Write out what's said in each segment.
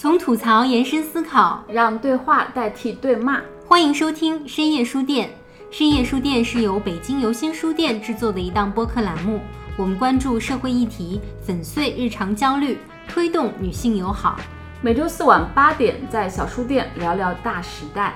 从吐槽延伸思考，让对话代替对骂。欢迎收听深夜书店。深夜书店是由北京游心书店制作的一档播客栏目，我们关注社会议题，粉碎日常焦虑，推动女性友好。每周四晚八点，在小书店聊聊大时代。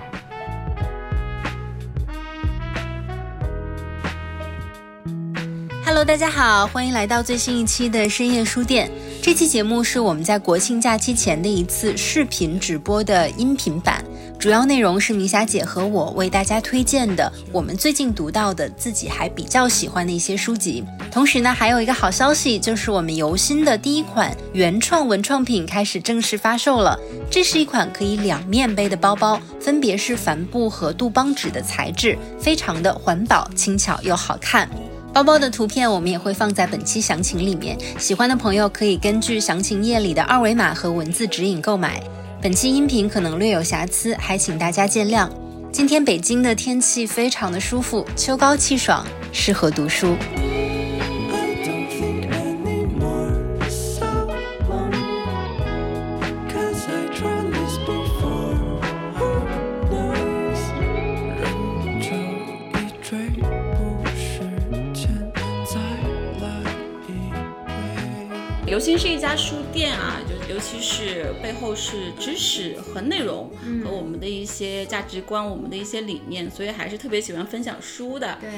Hello，大家好，欢迎来到最新一期的深夜书店。这期节目是我们在国庆假期前的一次视频直播的音频版，主要内容是明霞姐和我为大家推荐的我们最近读到的自己还比较喜欢的一些书籍。同时呢，还有一个好消息，就是我们游心的第一款原创文创品开始正式发售了。这是一款可以两面背的包包，分别是帆布和杜邦纸的材质，非常的环保、轻巧又好看。包包的图片我们也会放在本期详情里面，喜欢的朋友可以根据详情页里的二维码和文字指引购买。本期音频可能略有瑕疵，还请大家见谅。今天北京的天气非常的舒服，秋高气爽，适合读书。刘星是一家书店啊，就尤其是背后是知识和内容，和我们的一些价值观、我们的一些理念，所以还是特别喜欢分享书的。对，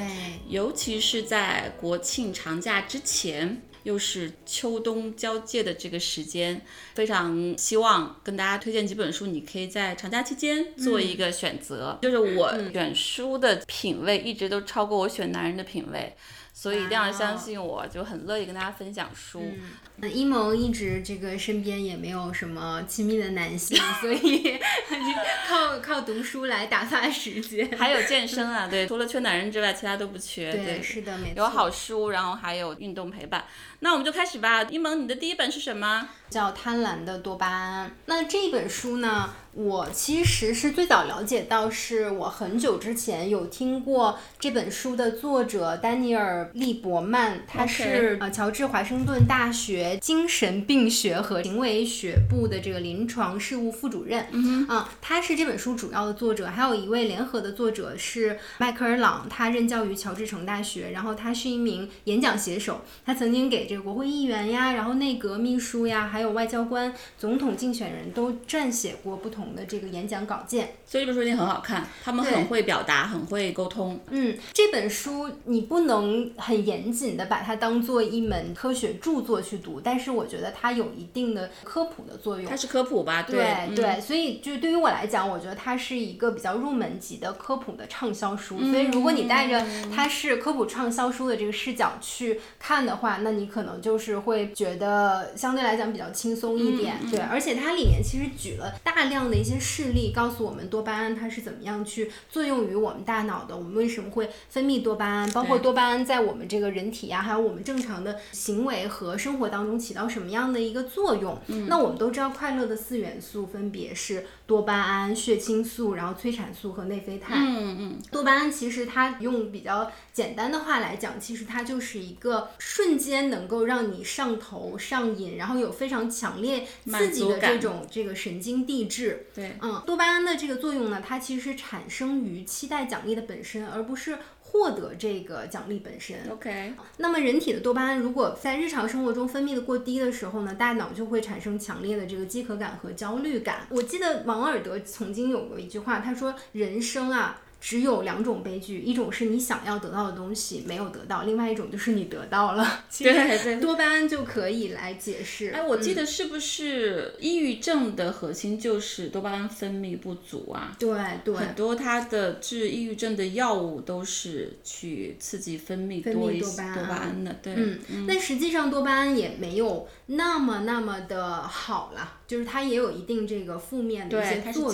尤其是在国庆长假之前，又是秋冬交界的这个时间，非常希望跟大家推荐几本书，你可以在长假期间做一个选择。就是我选书的品味一直都超过我选男人的品味。所以一定要相信我，就很乐意跟大家分享书。那一萌一直这个身边也没有什么亲密的男性，所以靠靠读书来打发时间。还有健身啊，对，除了缺男人之外，其他都不缺。对，是的，没错。有好书，然后还有运动陪伴。那我们就开始吧。一萌，你的第一本是什么？叫《贪婪的多巴胺》。那这本书呢？我其实是最早了解到，是我很久之前有听过这本书的作者丹尼尔·利伯曼，他是呃乔治华盛顿大学精神病学和行为学部的这个临床事务副主任。嗯啊，他是这本书主要的作者，还有一位联合的作者是迈克尔·朗，他任教于乔治城大学，然后他是一名演讲写手，他曾经给这个国会议员呀，然后内阁秘书呀，还有外交官、总统竞选人都撰写过不同。的这个演讲稿件，所以这本书一定很好看。他们很会表达，很会沟通。嗯，这本书你不能很严谨的把它当做一门科学著作去读，但是我觉得它有一定的科普的作用。它是科普吧？对对，所以就对于我来讲，我觉得它是一个比较入门级的科普的畅销书。所以如果你带着它是科普畅销书的这个视角去看的话，那你可能就是会觉得相对来讲比较轻松一点。对，而且它里面其实举了大量的。一些事例告诉我们多巴胺它是怎么样去作用于我们大脑的，我们为什么会分泌多巴胺，包括多巴胺在我们这个人体呀，还有我们正常的行为和生活当中起到什么样的一个作用。那我们都知道，快乐的四元素分别是多巴胺、血清素，然后催产素和内啡肽。嗯嗯，多巴胺其实它用比较简单的话来讲，其实它就是一个瞬间能够让你上头、上瘾，然后有非常强烈刺激的这种这个神经递质。对，嗯，多巴胺的这个作用呢，它其实产生于期待奖励的本身，而不是获得这个奖励本身。OK，那么人体的多巴胺如果在日常生活中分泌的过低的时候呢，大脑就会产生强烈的这个饥渴感和焦虑感。我记得王尔德曾经有过一句话，他说：“人生啊。”只有两种悲剧，一种是你想要得到的东西没有得到，另外一种就是你得到了。对对，多巴胺就可以来解释。哎，我记得是不是抑郁症的核心就是多巴胺分泌不足啊？对对，很多它的治抑郁症的药物都是去刺激分泌多一些多巴胺的。对，嗯，那实际上多巴胺也没有那么那么的好了。就是它也有一定这个负面的一些作用。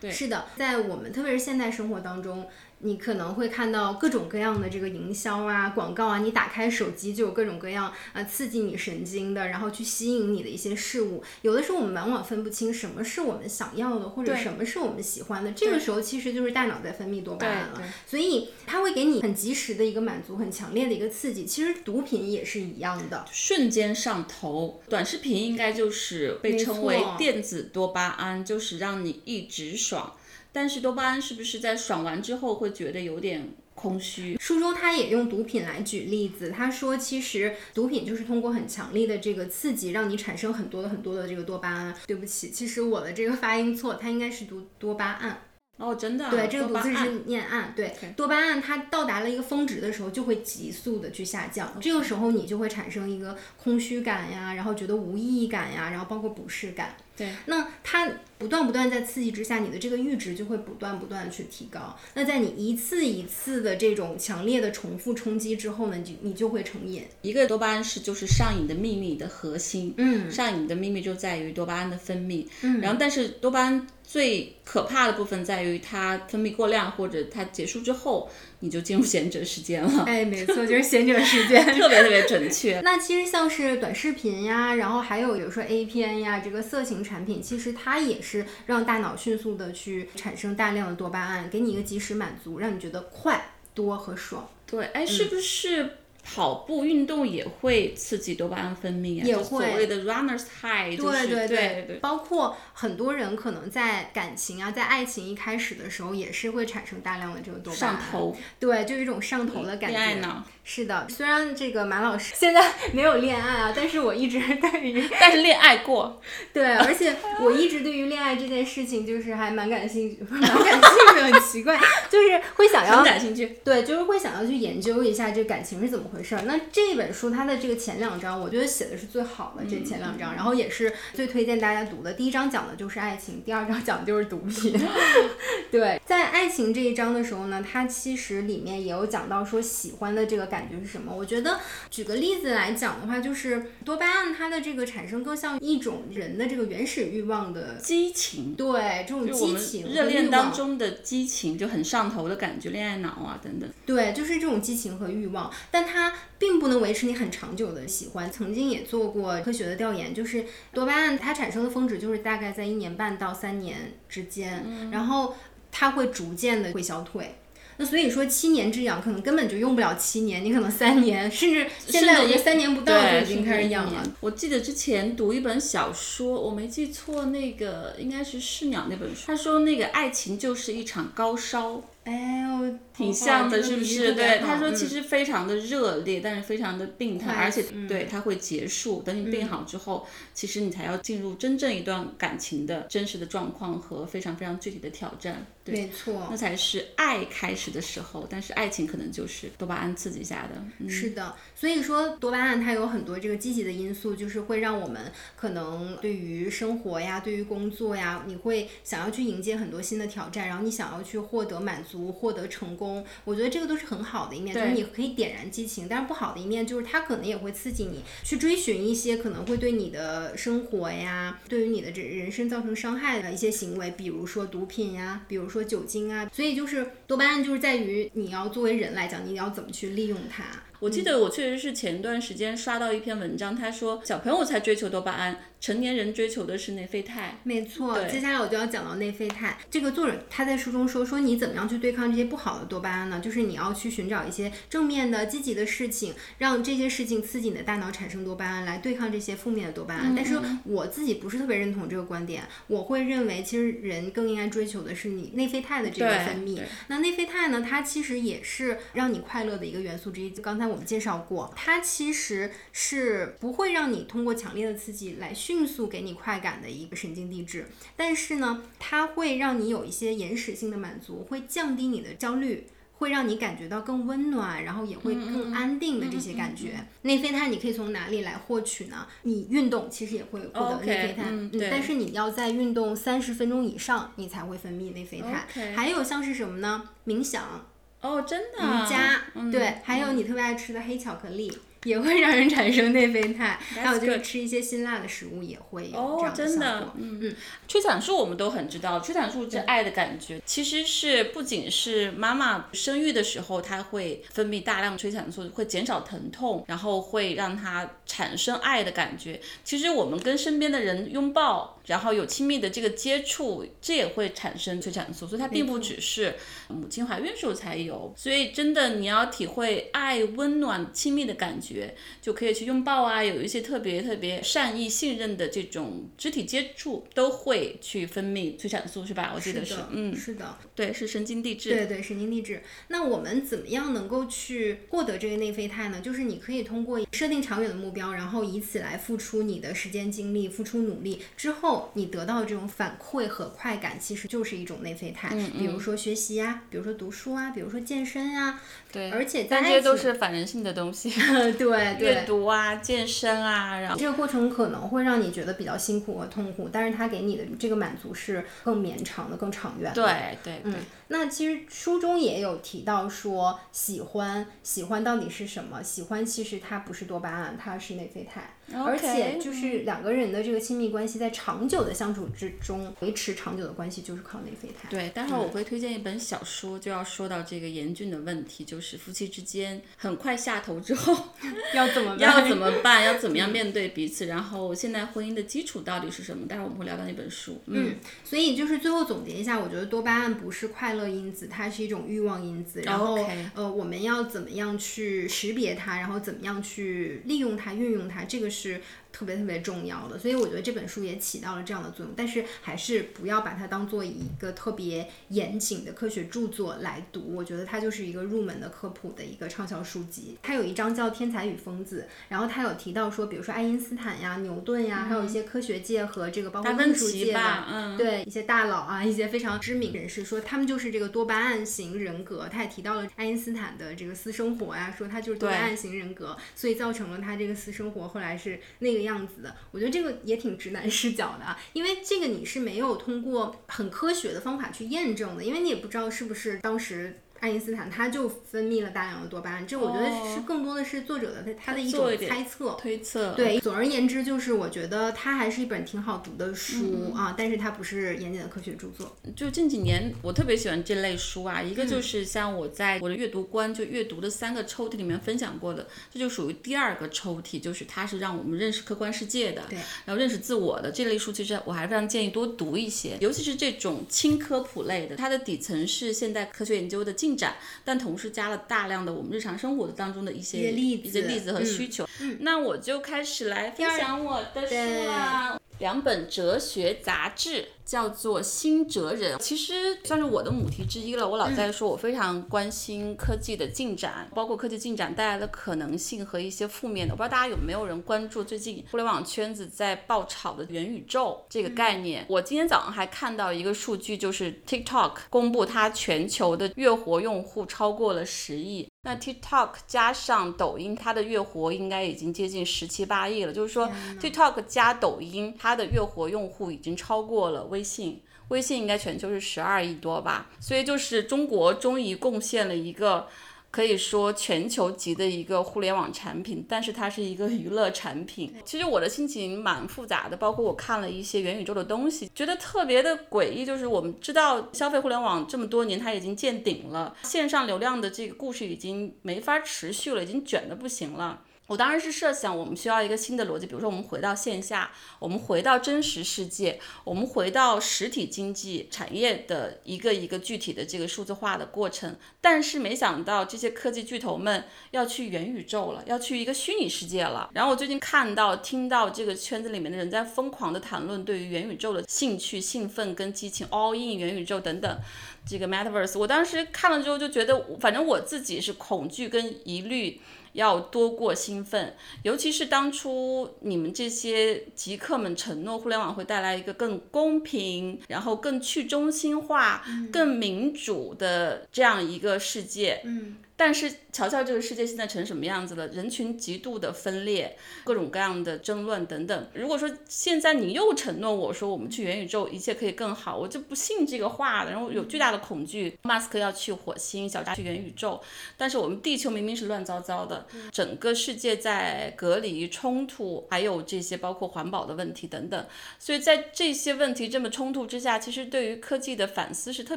对，是的，在我们特别是现代生活当中，你可能会看到各种各样的这个营销啊、广告啊，你打开手机就有各种各样啊刺激你神经的，然后去吸引你的一些事物。有的时候我们往往分不清什么是我们想要的，或者什么是我们喜欢的。这个时候其实就是大脑在分泌多巴胺了，所以它会给你很及时的一个满足，很强烈的一个刺激。其实毒品也是一样的，瞬间上头。短视频应该就是被称为电子多巴胺，就是让你一直爽。但是多巴胺是不是在爽完之后会觉得有点空虚？书中他也用毒品来举例子，他说其实毒品就是通过很强力的这个刺激，让你产生很多的很多的这个多巴胺。对不起，其实我的这个发音错，它应该是读多巴胺。哦，真的？对，这个读字是念胺。对，多巴胺它到达了一个峰值的时候，就会急速的去下降。这个时候你就会产生一个空虚感呀，然后觉得无意义感呀，然后包括不适感。对，那它不断不断在刺激之下，你的这个阈值就会不断不断的去提高。那在你一次一次的这种强烈的重复冲击之后呢，你就你就会成瘾。一个多巴胺是就是上瘾的秘密的核心，嗯，上瘾的秘密就在于多巴胺的分泌，嗯，然后但是多巴胺最可怕的部分在于它分泌过量或者它结束之后。你就进入闲者时间了，哎，没错，就是闲者时间，特别特别准确。那其实像是短视频呀，然后还有比如说 A 片呀，这个色情产品，其实它也是让大脑迅速的去产生大量的多巴胺，给你一个及时满足，让你觉得快、多和爽。对，哎，是不是？跑步运动也会刺激多巴胺分泌啊，也会所谓的 runners high，对对对对，包括很多人可能在感情啊，在爱情一开始的时候，也是会产生大量的这个多巴胺，上头，对，就一种上头的感觉。恋爱脑。是的，虽然这个马老师现在没有恋爱啊，但是我一直对于，但是恋爱过，对，而且我一直对于恋爱这件事情就是还蛮感兴趣，蛮感兴趣的，很奇怪，就是会想要，很感兴趣，对，就是会想要去研究一下这感情是怎么回事。那这本书它的这个前两章，我觉得写的是最好的，这前两章，然后也是最推荐大家读的。第一章讲的就是爱情，第二章讲的就是毒品。对，在爱情这一章的时候呢，它其实里面也有讲到说喜欢的这个。感觉是什么？我觉得举个例子来讲的话，就是多巴胺它的这个产生更像一种人的这个原始欲望的激情，对这种激情，热恋当中的激情就很上头的感觉，恋爱脑啊等等。对，就是这种激情和欲望，但它并不能维持你很长久的喜欢。曾经也做过科学的调研，就是多巴胺它产生的峰值就是大概在一年半到三年之间，然后它会逐渐的会消退。那所以说七年之痒可能根本就用不了七年，你可能三年，甚至现在我觉得三年不到就已经开始痒了。我记得之前读一本小说，我没记错，那个应该是释鸟那本书，他说那个爱情就是一场高烧。哎呦，挺像的，是不是？对，他说其实非常的热烈，但是非常的病态，而且对它会结束。等你病好之后，其实你才要进入真正一段感情的真实的状况和非常非常具体的挑战。没错，那才是爱开始的时候。但是爱情可能就是多巴胺刺激下的。是的，所以说多巴胺它有很多这个积极的因素，就是会让我们可能对于生活呀，对于工作呀，你会想要去迎接很多新的挑战，然后你想要去获得满足。足获得成功，我觉得这个都是很好的一面，就是你可以点燃激情。但是不好的一面就是它可能也会刺激你去追寻一些可能会对你的生活呀，对于你的这人生造成伤害的一些行为，比如说毒品呀，比如说酒精啊。所以就是多巴胺就是在于你要作为人来讲，你要怎么去利用它。我记得我确实是前段时间刷到一篇文章，他说小朋友才追求多巴胺。成年人追求的是内啡肽，没错。接下来我就要讲到内啡肽。这个作者他在书中说，说你怎么样去对抗这些不好的多巴胺呢？就是你要去寻找一些正面的、积极的事情，让这些事情刺激你的大脑产生多巴胺，来对抗这些负面的多巴胺。但是我自己不是特别认同这个观点，我会认为其实人更应该追求的是你内啡肽的这个分泌。那内啡肽呢，它其实也是让你快乐的一个元素之一。刚才我们介绍过，它其实是不会让你通过强烈的刺激来训。迅速给你快感的一个神经递质，但是呢，它会让你有一些延时性的满足，会降低你的焦虑，会让你感觉到更温暖，然后也会更安定的这些感觉。内啡肽你可以从哪里来获取呢？你运动其实也会获得内啡肽，但是你要在运动三十分钟以上，你才会分泌内啡肽。还有像是什么呢？冥想哦，真的，瑜伽，对，还有你特别爱吃的黑巧克力。也会让人产生内啡肽。还有就是吃一些辛辣的食物也会有这哦样，的果，。嗯嗯，催产素我们都很知道，催产素是爱的感觉，其实是不仅是妈妈生育的时候，她会分泌大量催产素，会减少疼痛，然后会让她产生爱的感觉。其实我们跟身边的人拥抱，然后有亲密的这个接触，这也会产生催产素，所以它并不只是母亲怀孕时候才有。所以真的你要体会爱、温暖、亲密的感觉，就可以去拥抱啊，有一些特别特别善意、信任的这种肢体接触，都会去分泌催产素，是吧？我记得是的，嗯，是的，对，是神经递质。对对，神经递质。那我们怎么样能够去获得这个内啡肽呢？就是你可以通过设定长远的目标，然后以此来付出你的时间精力，付出努力之后，你得到这种反馈和快感，其实就是一种内啡肽。嗯比如说学习呀、比如说读书啊，比如说健身呀、对，而且这些都是反人性的东西，对阅。读啊、健身啊，然后这个过程可能会让你觉得比较辛苦和痛苦，但是它给你的这个满足是更绵长的、更长远的。对对对。嗯，那其实书中也有提到说，喜欢喜欢到底是什么？喜欢其实它不是多巴胺，它是内啡肽。而且就是两个人的这个亲密关系，在长久的相处之中，维持长久的关系就是靠内啡肽。对，待会儿我会推荐一本小说，就要说到这个严峻的问题，就是夫妻之间很快下头之后 要怎么办？要怎么办，要怎么样面对彼此，然后现在婚姻的基础到底是什么？待会儿我们会聊到那本书。嗯，所以就是最后总结一下，我觉得多巴胺不是快乐因子，它是一种欲望因子。然后呃，我们要怎么样去识别它，然后怎么样去利用它、运用它，这个是特别特别重要的。所以我觉得这本书也起到了这样的作用，但是还是不要把它当做一个特别严谨的科学著作来读。我觉得它就是一个入门的科普的一个畅销书籍。它有一章叫《天才与疯子》，然后它有提到说，比如说爱因斯坦呀、牛顿呀，还有一些科学界和这个包括艺术界的。嗯，对一些大佬啊，一些非常知名人士说，他们就是这个多巴胺型人格。他也提到了爱因斯坦的这个私生活呀、说他就是多巴胺型人格，所以造成了他这个私生活后来是那个样子的。我觉得这个也挺直男视角的啊，因为这个你是没有通过很科学的方法去验证的，因为你也不知道是不是当时。爱因斯坦他就分泌了大量的多巴胺，这我觉得是哦更多的是作者的他他的一种猜测。推测。对，总而言之，就是我觉得它还是一本挺好读的书、嗯啊，但是它不是严谨的科学著作。就近几年，我特别喜欢这类书啊。一个嗯就是像我在我的阅读观就阅读的三个抽屉里面分享过的，这就属于第二个抽屉，就是它是让我们认识客观世界的，对然后认识自我的这类书，其实我还是非常建议多读一些，尤其是这种轻科普类的，它的底层是现代科学研究的进展，但同时加了大量的我们日常生活当中的一些一些例一些子例子和嗯需求。那我就开始来分享我的书了。两本哲学杂志，叫做《新哲人》，其实算是我的母题之一了。我老在说，我非常关心科技的进展，包括科技进展带来的可能性和一些负面的。我不知道大家有没有人关注最近互联网圈子在爆炒的元宇宙这个概念。我今天早上还看到一个数据，就是 TikTok 公布它全球的月活用户超过了十亿。那 TikTok 加上抖音，它的月活应该已经接近十七八亿了。就是说，TikTok 加抖音，它的月活用户已经超过了微信。微信应该全球是十二亿多吧，所以就是中国终于贡献了一个可以说全球级的一个互联网产品，但是它是一个娱乐产品。其实我的心情蛮复杂的，包括我看了一些元宇宙的东西，觉得特别的诡异。就是我们知道消费互联网这么多年，它已经见顶了，线上流量的这个故事已经没法持续了，已经卷的不行了。我当然是设想，我们需要一个新的逻辑，比如说我们回到线下，我们回到真实世界，我们回到实体经济产业的一个一个具体的这个数字化的过程。但是没想到这些科技巨头们要去元宇宙了，要去一个虚拟世界了。然后我最近看到、听到这个圈子里面的人在疯狂的谈论对于元宇宙的兴趣、兴奋跟激情，all in 元宇宙等等。这个 Metaverse，我当时看了之后就觉得，反正我自己是恐惧跟疑虑要多过兴奋，尤其是当初你们这些极客们承诺互联网会带来一个更公平，然后更去中心化、更民主的这样一个世界。嗯，但是瞧瞧这个世界现在成什么样子了，人群极度的分裂，各种各样的争论等等。如果说现在你又承诺我说我们去元宇宙，一切可以更好，我就不信这个话了。然后有巨大的恐惧，马斯克要去火星，小扎去元宇宙，但是我们地球明明是乱糟糟的，整个世界在隔离、冲突，还有这些包括环保的问题等等。所以在这些问题这么冲突之下，其实对于科技的反思是特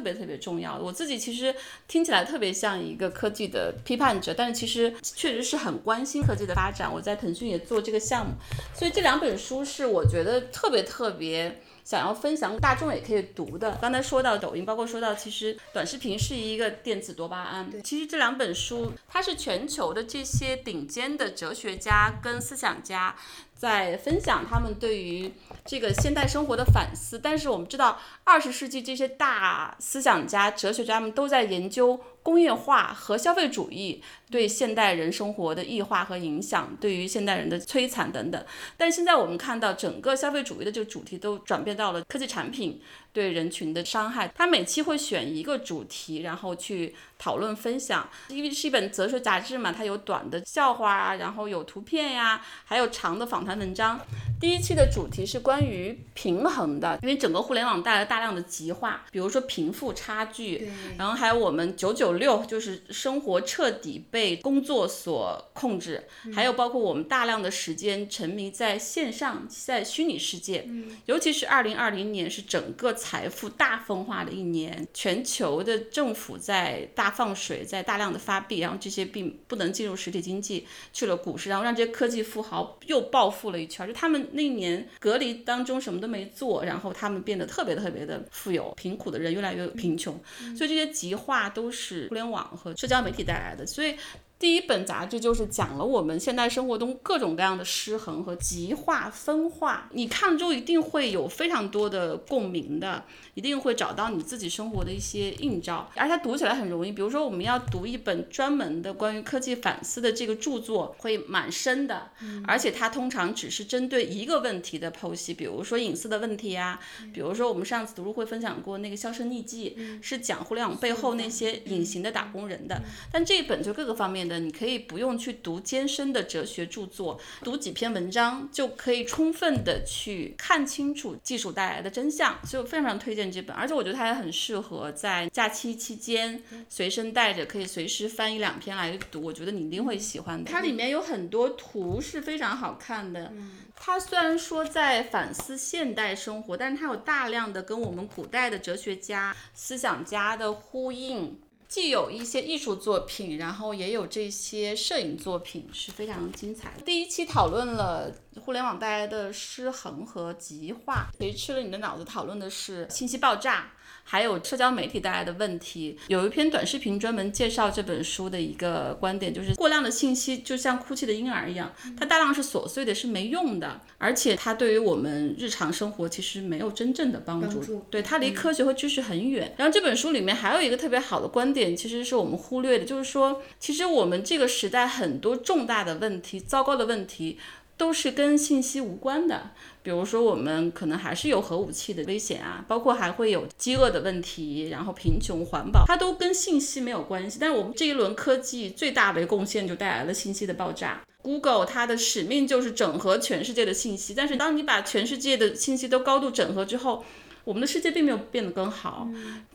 别特别重要的。我自己其实听起来特别像一个科技的批判者，但是其实确实是很关心科技的发展。我在腾讯也做这个项目，所以这两本书是我觉得特别特别。想要分享大众也可以读的。刚才说到抖音，包括说到其实短视频是一个电子多巴胺。其实这两本书，它是全球的这些顶尖的哲学家跟思想家在分享他们对于这个现代生活的反思。但是我们知道，二十世纪这些大思想家、哲学家们都在研究工业化和消费主义。对现代人生活的异化和影响，对于现代人的摧残等等。但现在我们看到，整个消费主义的这个主题都转变到了科技产品对人群的伤害。他每期会选一个主题，然后去讨论分享。因为是一本哲学杂志嘛，它有短的笑话啊，然后有图片呀，还有长的访谈文章。第一期的主题是关于平衡的，因为整个互联网带来大量的极化，比如说贫富差距，然后还有我们九九六，就是生活彻底。被工作所控制，还有包括我们大量的时间沉迷在线上，在虚拟世界，尤其是二零二零年是整个财富大分化的一年，全球的政府在大放水，在大量的发币，然后这些币不能进入实体经济，去了股市，然后让这些科技富豪又暴富了一圈，就他们那一年隔离当中什么都没做，然后他们变得特别特别的富有，贫苦的人越来越贫穷，所以这些极化都是互联网和社交媒体带来的，所以。第一本杂志就是讲了我们现代生活中各种各样的失衡和极化分化，你看之后一定会有非常多的共鸣的，一定会找到你自己生活的一些映照，而且读起来很容易。比如说我们要读一本专门的关于科技反思的这个著作，会蛮深的，而且它通常只是针对一个问题的剖析，比如说隐私的问题呀，比如说我们上次读书会分享过那个销声匿迹，是讲互联网背后那些隐形的打工人的，但这一本就各个方面。的你可以不用去读艰深的哲学著作，读几篇文章就可以充分的去看清楚技术带来的真相，所以我非常非常推荐这本，而且我觉得它也很适合在假期期间随身带着，可以随时翻一两篇来读，我觉得你一定会喜欢的。它里面有很多图是非常好看的，它虽然说在反思现代生活，但是它有大量的跟我们古代的哲学家、思想家的呼应。既有一些艺术作品，然后也有这些摄影作品，是非常精彩的。第一期讨论了互联网带来的失衡和极化，谁吃了你的脑子？讨论的是信息爆炸。还有社交媒体带来的问题，有一篇短视频专门介绍这本书的一个观点，就是过量的信息就像哭泣的婴儿一样，它大量是琐碎的，是没用的，而且它对于我们日常生活其实没有真正的帮助，对它离科学和知识很远。然后这本书里面还有一个特别好的观点，其实是我们忽略的，就是说，其实我们这个时代很多重大的问题、糟糕的问题。都是跟信息无关的，比如说我们可能还是有核武器的危险啊，包括还会有饥饿的问题，然后贫穷、环保，它都跟信息没有关系。但是我们这一轮科技最大的贡献就带来了信息的爆炸。Google 它的使命就是整合全世界的信息，但是当你把全世界的信息都高度整合之后，我们的世界并没有变得更好。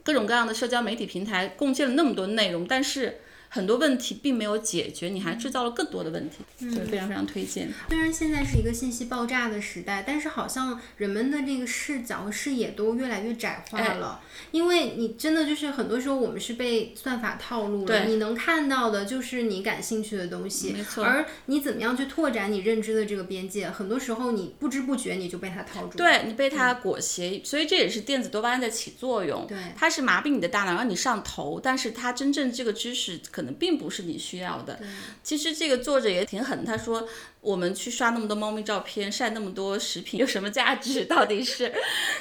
各种各样的社交媒体平台贡献了那么多内容，但是。很多问题并没有解决，你还制造了更多的问题，所以非常非常推荐。虽然现在是一个信息爆炸的时代，但是好像人们的这个视角和视野都越来越窄化了。因为你真的就是很多时候我们是被算法套路了，你能看到的就是你感兴趣的东西，没错。而你怎么样去拓展你认知的这个边界，很多时候你不知不觉你就被它套住，对你被它裹挟，所以这也是电子多巴胺在起作用，对，它是麻痹你的大脑让你上头，但是它真正这个知识可。可能并不是你需要的。其实这个作者也挺狠，他说我们去刷那么多猫咪照片，晒那么多食品，有什么价值？到底是，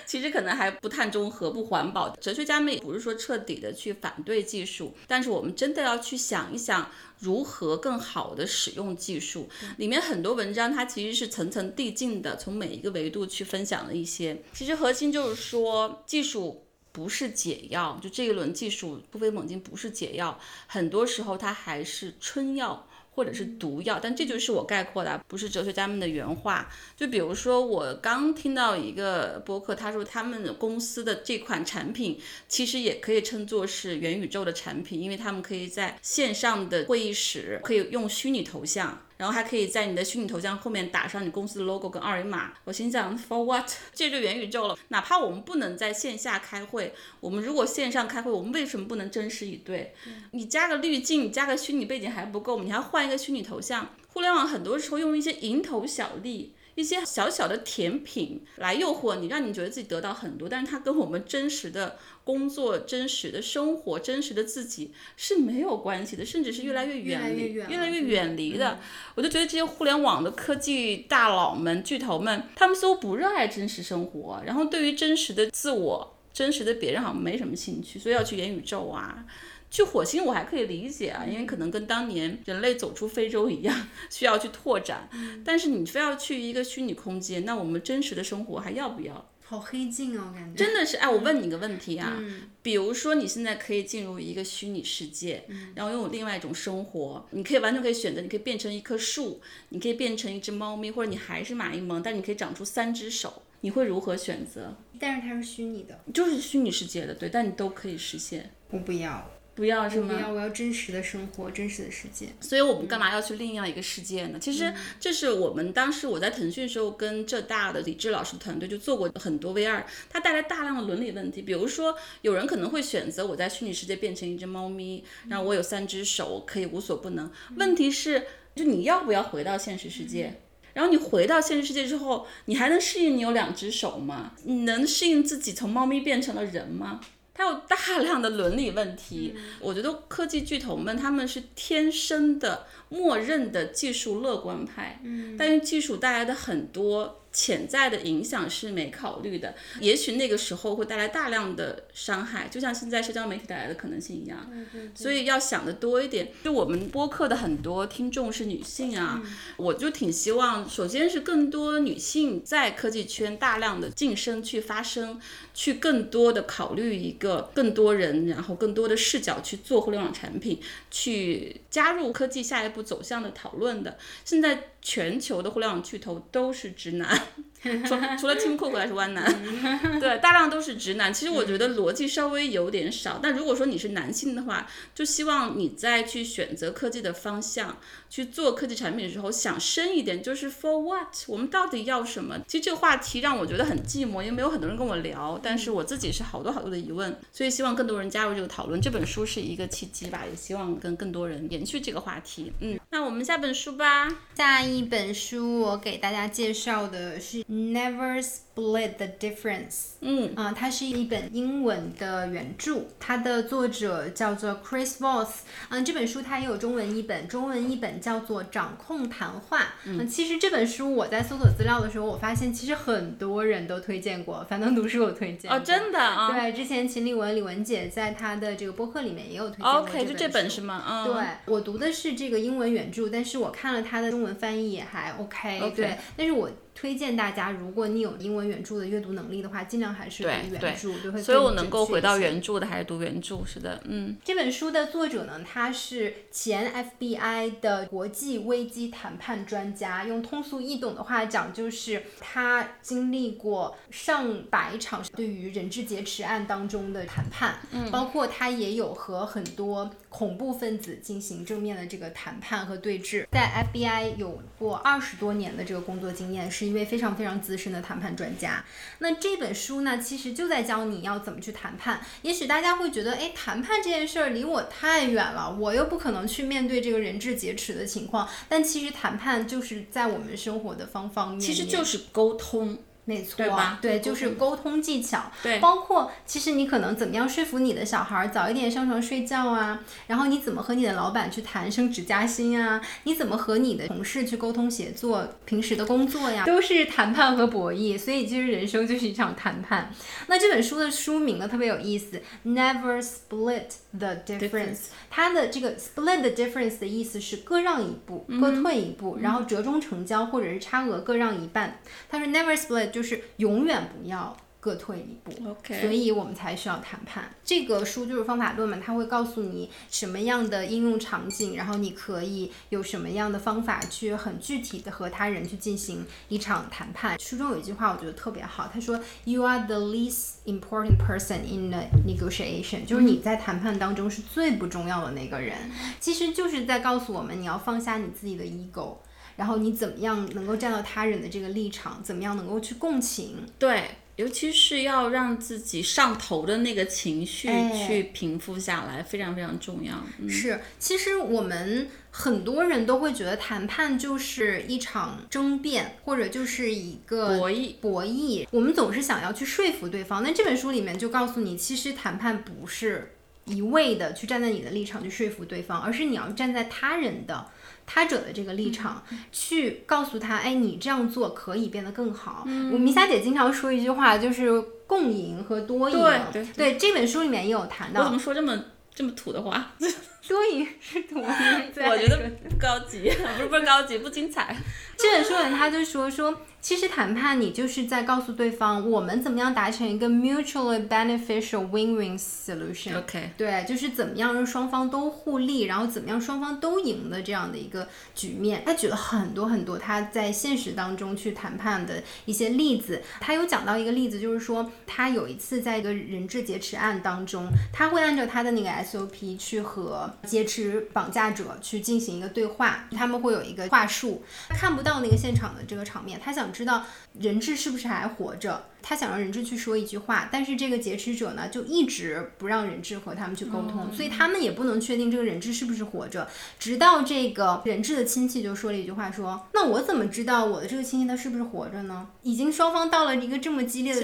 其实可能还不碳中和、不环保。哲学家们也不是说彻底的去反对技术，但是我们真的要去想一想如何更好的使用技术。里面很多文章它其实是层层递进的，从每一个维度去分享了一些。其实核心就是说技术。不是解药，就这一轮技术突飞猛进不是解药，很多时候它还是春药。或者是毒药，但这就是我概括的，不是哲学家们的原话。就比如说，我刚听到一个播客，他说他们公司的这款产品其实也可以称作是元宇宙的产品，因为他们可以在线上的会议室可以用虚拟头像。然后还可以在你的虚拟头像后面打上你公司的 logo 跟二维码。我心想，for what？这就元宇宙了。哪怕我们不能在线下开会，我们如果线上开会，我们为什么不能真实以对？你加个滤镜，你加个虚拟背景还不够，你还换一个虚拟头像。互联网很多时候用一些蝇头小利。一些小小的甜品来诱惑你，让你觉得自己得到很多，但是它跟我们真实的工作、真实的生活、真实的自己是没有关系的，甚至是越来越远离、越来越远离的。我就觉得这些互联网的科技大佬们、巨头们，他们似乎不热爱真实生活，然后对于真实的自我、真实的别人好像没什么兴趣，所以要去元宇宙啊。去火星我还可以理解啊，因为可能跟当年人类走出非洲一样，需要去拓展。但是你非要去一个虚拟空间，那我们真实的生活还要不要？好黑镜哦，感觉真的是。哎，我问你个问题啊，比如说你现在可以进入一个虚拟世界，然后拥有另外一种生活，你可以完全可以选择，你可以变成一棵树，你可以变成一只猫咪，或者你还是马一萌，但你可以长出三只手，你会如何选择？但是它是虚拟的，就是虚拟世界的，对，但你都可以实现。我不要。不要是吗？不要，我要真实的生活，真实的世界。所以我们干嘛要去另样一个世界呢？其实这是我们当时我在腾讯时候跟浙大的李志老师团队就做过很多 VR，它带来大量的伦理问题。比如说，有人可能会选择我在虚拟世界变成一只猫咪，然后我有三只手可以无所不能。问题是，就你要不要回到现实世界？然后你回到现实世界之后，你还能适应你有两只手吗？你能适应自己从猫咪变成了人吗？还有大量的伦理问题，我觉得科技巨头们他们是天生的默认的技术乐观派，嗯，但是技术带来的很多。潜在的影响是没考虑的，也许那个时候会带来大量的伤害，就像现在社交媒体带来的可能性一样。所以要想的多一点。就我们播客的很多听众是女性啊，我就挺希望，首先是更多女性在科技圈大量的晋升去发声，去更多的考虑一个更多人，然后更多的视角去做互联网产品，去加入科技下一步走向的讨论的。现在。全球的互联网巨头都是直男，除 除了 Tim Cook 还是弯男，对，大量都是直男。其实我觉得逻辑稍微有点少，但如果说你是男性的话，就希望你再去选择科技的方向。去做科技产品的时候，想深一点，就是 for what？我们到底要什么？其实这个话题让我觉得很寂寞，因为没有很多人跟我聊。但是我自己是好多好多的疑问，所以希望更多人加入这个讨论。这本书是一个契机吧，也希望跟更多人延续这个话题。嗯，那我们下本书吧。下一本书我给大家介绍的是 Never Split the Difference。嗯啊，它是一本英文的原著，它的作者叫做 Chris Voss。嗯，这本书它也有中文译本，中文译本。叫做掌控谈话。嗯，其实这本书我在搜索资料的时候，我发现其实很多人都推荐过，樊登读书有推荐哦，真的啊。对，之前秦立文李文姐在她的这个播客里面也有推荐过 OK，就这本是吗？嗯，对我读的是这个英文原著，但是我看了它的中文翻译也还 OK。对，但是我。推荐大家，如果你有英文原著的阅读能力的话，尽量还是读原著，就会所以我能够回到原著的还是读原著，是的，嗯。这本书的作者呢，他是前 FBI 的国际危机谈判专家，用通俗易懂的话讲，就是他经历过上百场对于人质劫持案当中的谈判，嗯，包括他也有和很多恐怖分子进行正面的这个谈判和对峙，在 FBI 有过二十多年的这个工作经验是。一位非常非常资深的谈判专家，那这本书呢，其实就在教你要怎么去谈判。也许大家会觉得，哎，谈判这件事儿离我太远了，我又不可能去面对这个人质劫持的情况。但其实谈判就是在我们生活的方方面面，其实就是沟通。没错，对，就是沟通技巧，对，包括其实你可能怎么样说服你的小孩早一点上床睡觉啊，然后你怎么和你的老板去谈升职加薪啊，你怎么和你的同事去沟通协作，平时的工作呀，都是谈判和博弈，所以其实人生就是一场谈判。那这本书的书名呢特别有意思，Never Split the Difference，它的这个 Split the Difference 的意思是各让一步，各退一步，然后折中成交或者是差额各让一半。他说 Never Split 就。就是永远不要各退一步。OK，所以我们才需要谈判。这个书就是方法论嘛，它会告诉你什么样的应用场景，然后你可以有什么样的方法去很具体的和他人去进行一场谈判。书中有一句话我觉得特别好，他说：“You are the least important person in the negotiation”，就是你在谈判当中是最不重要的那个人。其实就是在告诉我们，你要放下你自己的 ego。然后你怎么样能够站到他人的这个立场？怎么样能够去共情？对，尤其是要让自己上头的那个情绪哎去平复下来，非常非常重要。嗯，是，其实我们很多人都会觉得谈判就是一场争辩，或者就是一个博弈博弈。我们总是想要去说服对方，那这本书里面就告诉你，其实谈判不是一味的去站在你的立场去说服对方，而是你要站在他人的。他者的这个立场，去告诉他，哎，你这样做可以变得更好。我米莎姐经常说一句话，就是共赢和多赢。对对这本书里面也有谈到我怎么，说这么这么土的话？多赢是多赢。最爱我觉得不高级，不是不是高级，不精彩。这本书里他就说说，其实谈判你就是在告诉对方，我们怎么样达成一个 mutually beneficial win-win solution。OK，对，就是怎么样让双方都互利，然后怎么样双方都赢的这样的一个局面。他举了很多很多他在现实当中去谈判的一些例子。他有讲到一个例子，就是说他有一次在一个人质劫持案当中，他会按照他的那个 SOP 去和劫持绑架者去进行一个对话，他们会有一个话术，看不到那个现场的这个场面，他想知道人质是不是还活着。他想让人质去说一句话，但是这个劫持者呢，就一直不让人质和他们去沟通，所以他们也不能确定这个人质是不是活着。直到这个人质的亲戚就说了一句话说：“那我怎么知道我的这个亲戚他是不是活着呢？”已经双方到了一个这么激烈的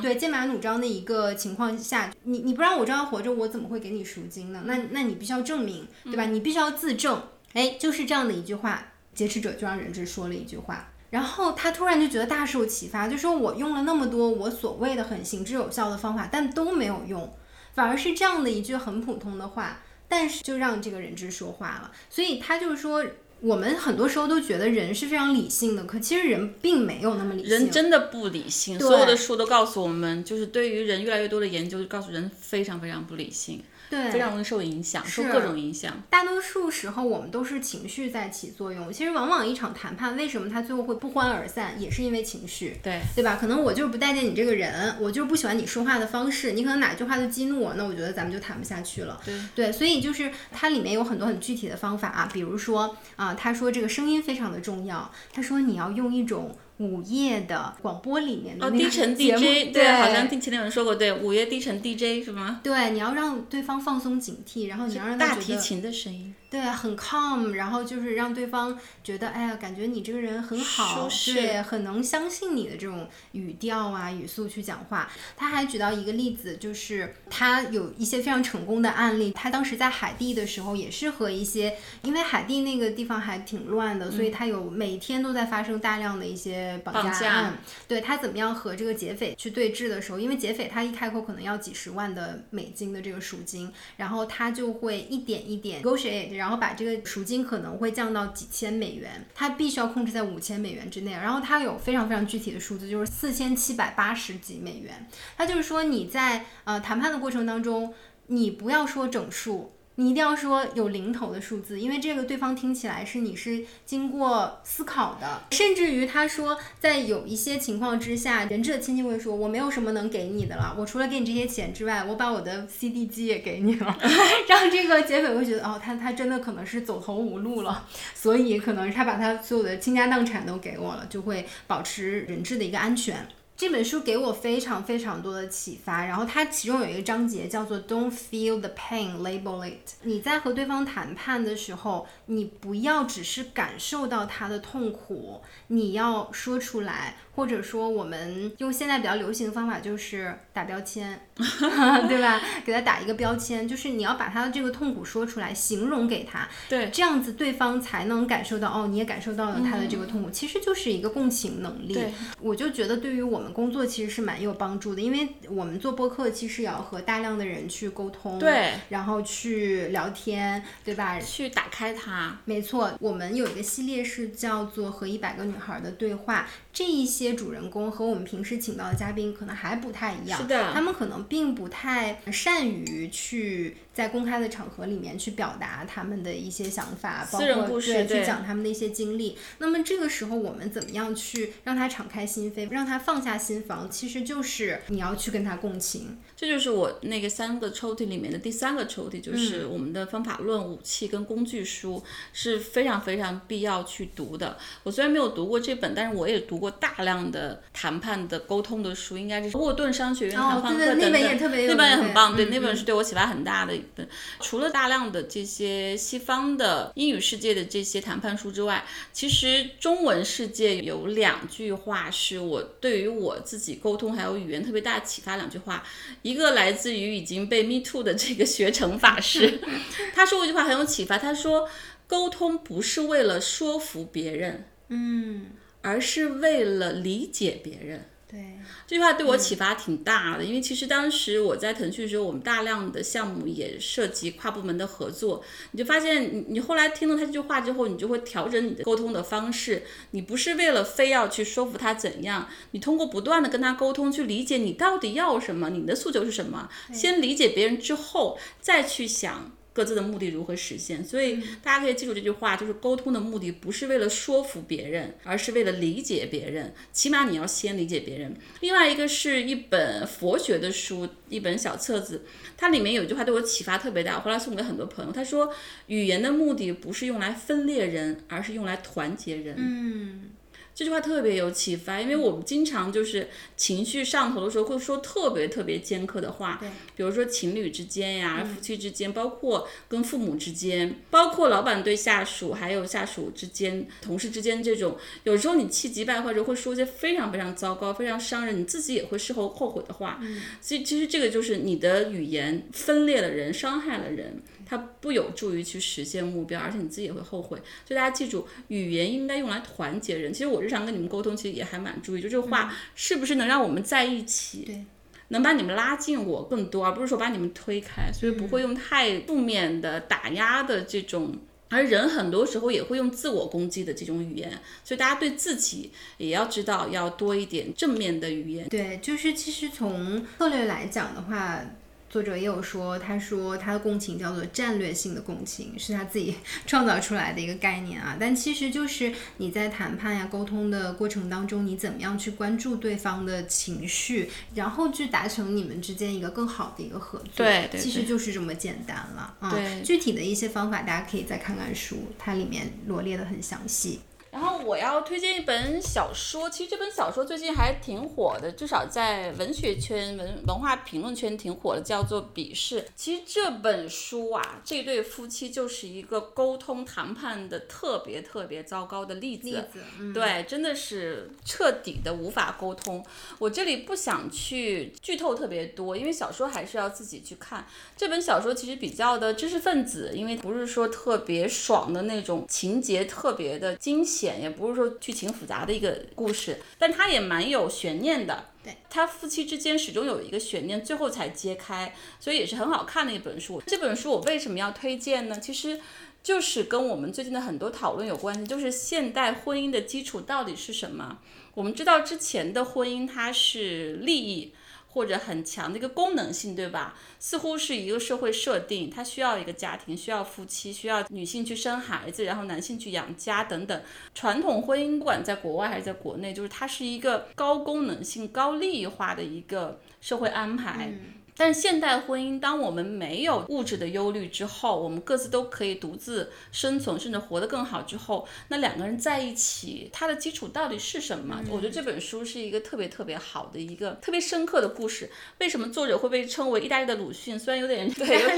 对剑拔弩张的一个情况下，你你不让我知道活着，我怎么会给你赎金呢？那那你必须要证明，对吧？你必须要自证。哎，就是这样的一句话，劫持者就让人质说了一句话。然后他突然就觉得大受启发，就说我用了那么多我所谓的很行之有效的方法，但都没有用，反而是这样的一句很普通的话，但是就让这个人质说话了。所以他就是说，我们很多时候都觉得人是非常理性的，可其实人并没有那么理性。人真的不理性，所有的书都告诉我们，就是对于人越来越多的研究，就告诉人非常非常不理性，对非常容易受影响，受各种影响。大多数时候我们都是情绪在起作用。其实往往一场谈判，为什么他最后会不欢而散，也是因为情绪。对，对吧？可能我就是不待见你这个人，我就是不喜欢你说话的方式，你可能哪句话就激怒我，那我觉得咱们就谈不下去了。对所以就是它里面有很多很具体的方法啊，比如说啊，他说这个声音非常的重要，他说你要用一种午夜的广播里面的哦，那个低沉 DJ，对，好像听前面有人说过，对，午夜低沉 DJ 是吗？对，你要让对方放松警惕，然后你要让他大提琴的声音，对，很 calm，然后就是让对方觉得，哎呀，感觉你这个人很好，对，很能相信你的这种语调啊、语速去讲话。他还举到一个例子，就是他有一些非常成功的案例。他当时在海地的时候，也是和一些，因为海地那个地方还挺乱的，所以他有每天都在发生大量的一些绑架案。对他怎么样和这个劫匪去对峙的时候，因为劫匪他一开口可能要几十万的美金的这个赎金，然后他就会一点一点 negotiate，然后把这个赎金可能会降到几千美元，它必须要控制在五千美元之内。然后它有非常非常具体的数字，就是四千七百八十几美元。它就是说你在呃谈判的过程当中，你不要说整数。你一定要说有零头的数字，因为这个对方听起来是你是经过思考的，甚至于他说，在有一些情况之下，人质的亲戚会说，我没有什么能给你的了，我除了给你这些钱之外，我把我的 CD 机也给你了，让这个劫匪会觉得，哦，他他真的可能是走投无路了，所以可能他把他所有的倾家荡产都给我了，就会保持人质的一个安全。这本书给我非常非常多的启发，然后它其中有一个章节叫做 "Don't feel the pain, label it"。你在和对方谈判的时候，你不要只是感受到他的痛苦，你要说出来，或者说我们用现在比较流行的方法就是打标签，对吧？给他打一个标签，就是你要把他的这个痛苦说出来，形容给他，对，这样子对方才能感受到哦，你也感受到了他的这个痛苦，其实就是一个共情能力。我就觉得对于我们们工作其实是蛮有帮助的，因为我们做播客其实也要和大量的人去沟通，对，然后去聊天，对吧？去打开它。没错，我们有一个系列是叫做《和一百个女孩的对话》，这一些主人公和我们平时请到的嘉宾可能还不太一样，是的他们可能并不太善于去在公开的场合里面去表达他们的一些想法，包私人括故事对对去讲他们的一些经历。那么这个时候，我们怎么样去让他敞开心扉，让他放下心防？其实就是你要去跟他共情。这就是我那个三个抽屉里面的第三个抽屉，就是嗯我们的方法论、武器跟工具书是非常非常必要去读的。我虽然没有读过这本，但是我也读过大量的谈判的沟通的书，应该是沃顿商学院谈哦判课等等。对对那本也特别有那本也很棒，对，嗯那本是对我启发很大的一本。除了大量的这些西方的英语世界的这些谈判书之外，其实中文世界有两句话是我对于我自己沟通还有语言特别大的启发。两句话，一个来自于已经被 Me Too 的这个学成法师，他说过一句话很有启发，他说沟通不是为了说服别人，嗯，而是为了理解别人。对，这句话对我启发挺大的，因为其实当时我在腾讯的时候，我们大量的项目也涉及跨部门的合作，你就发现你你后来听了他这句话之后，你就会调整你的沟通的方式，你不是为了非要去说服他怎样，你通过不断的跟他沟通，去理解你到底要什么，你的诉求是什么，先理解别人之后，再去想。各自的目的如何实现？所以大家可以记住这句话，就是沟通的目的不是为了说服别人，而是为了理解别人。起码你要先理解别人。另外一个是一本佛学的书，一本小册子，它里面有一句话对我启发特别大，我后来送给很多朋友。他说，语言的目的不是用来分裂人，而是用来团结人。嗯，这句话特别有启发，因为我们经常就是情绪上头的时候会说特别特别尖刻的话，比如说情侣之间呀、夫妻之间，包括跟父母之间，包括老板对下属，还有下属之间、同事之间这种，有时候你气急败坏时候会说一些非常非常糟糕、非常伤人，你自己也会事后后悔的话。所以其实这个就是你的语言分裂了人，伤害了人。它不有助于去实现目标，而且你自己也会后悔。所以大家记住，语言应该用来团结人。其实我日常跟你们沟通，其实也还蛮注意，就这个话是不是能让我们在一起，对，能把你们拉近我更多，而不是说把你们推开。所以不会用太负面的、打压的这种。而人很多时候也会用自我攻击的这种语言，所以大家对自己也要知道要多一点正面的语言。对，就是其实从策略来讲的话。作者也有说，他说他的共情叫做战略性的共情，是他自己 创造出来的一个概念啊。但其实就是你在谈判呀、沟通的过程当中，你怎么样去关注对方的情绪，然后去达成你们之间一个更好的一个合作。对对其实就是这么简单了。啊、具体的一些方法大家可以再看看书，它里面罗列的很详细。然后我要推荐一本小说，其实这本小说最近还挺火的，至少在文学圈、文文化评论圈挺火的，叫做《鄙视》。其实这本书啊，这对夫妻就是一个沟通谈判的特别特别糟糕的例子。例子，嗯，对，真的是彻底的无法沟通。我这里不想去剧透特别多，因为小说还是要自己去看。这本小说其实比较的知识分子，因为不是说特别爽的那种情节，特别的惊险，也不是说剧情复杂的一个故事，但它也蛮有悬念的。对，他夫妻之间始终有一个悬念，最后才揭开，所以也是很好看的一本书。这本书我为什么要推荐呢？其实。就是跟我们最近的很多讨论有关系，就是现代婚姻的基础到底是什么？我们知道之前的婚姻它是利益或者很强的一个功能性，对吧？似乎是一个社会设定，它需要一个家庭，需要夫妻，需要女性去生孩子，然后男性去养家等等。传统婚姻不管在国外还是在国内，就是它是一个高功能性、高利益化的一个社会安排。但是现代婚姻，当我们没有物质的忧虑之后，我们各自都可以独自生存，甚至活得更好之后，那两个人在一起，它的基础到底是什么？我觉得这本书是一个特别特别好的一个特别深刻的故事。为什么作者会被称为意大利的鲁迅？虽然有点对，有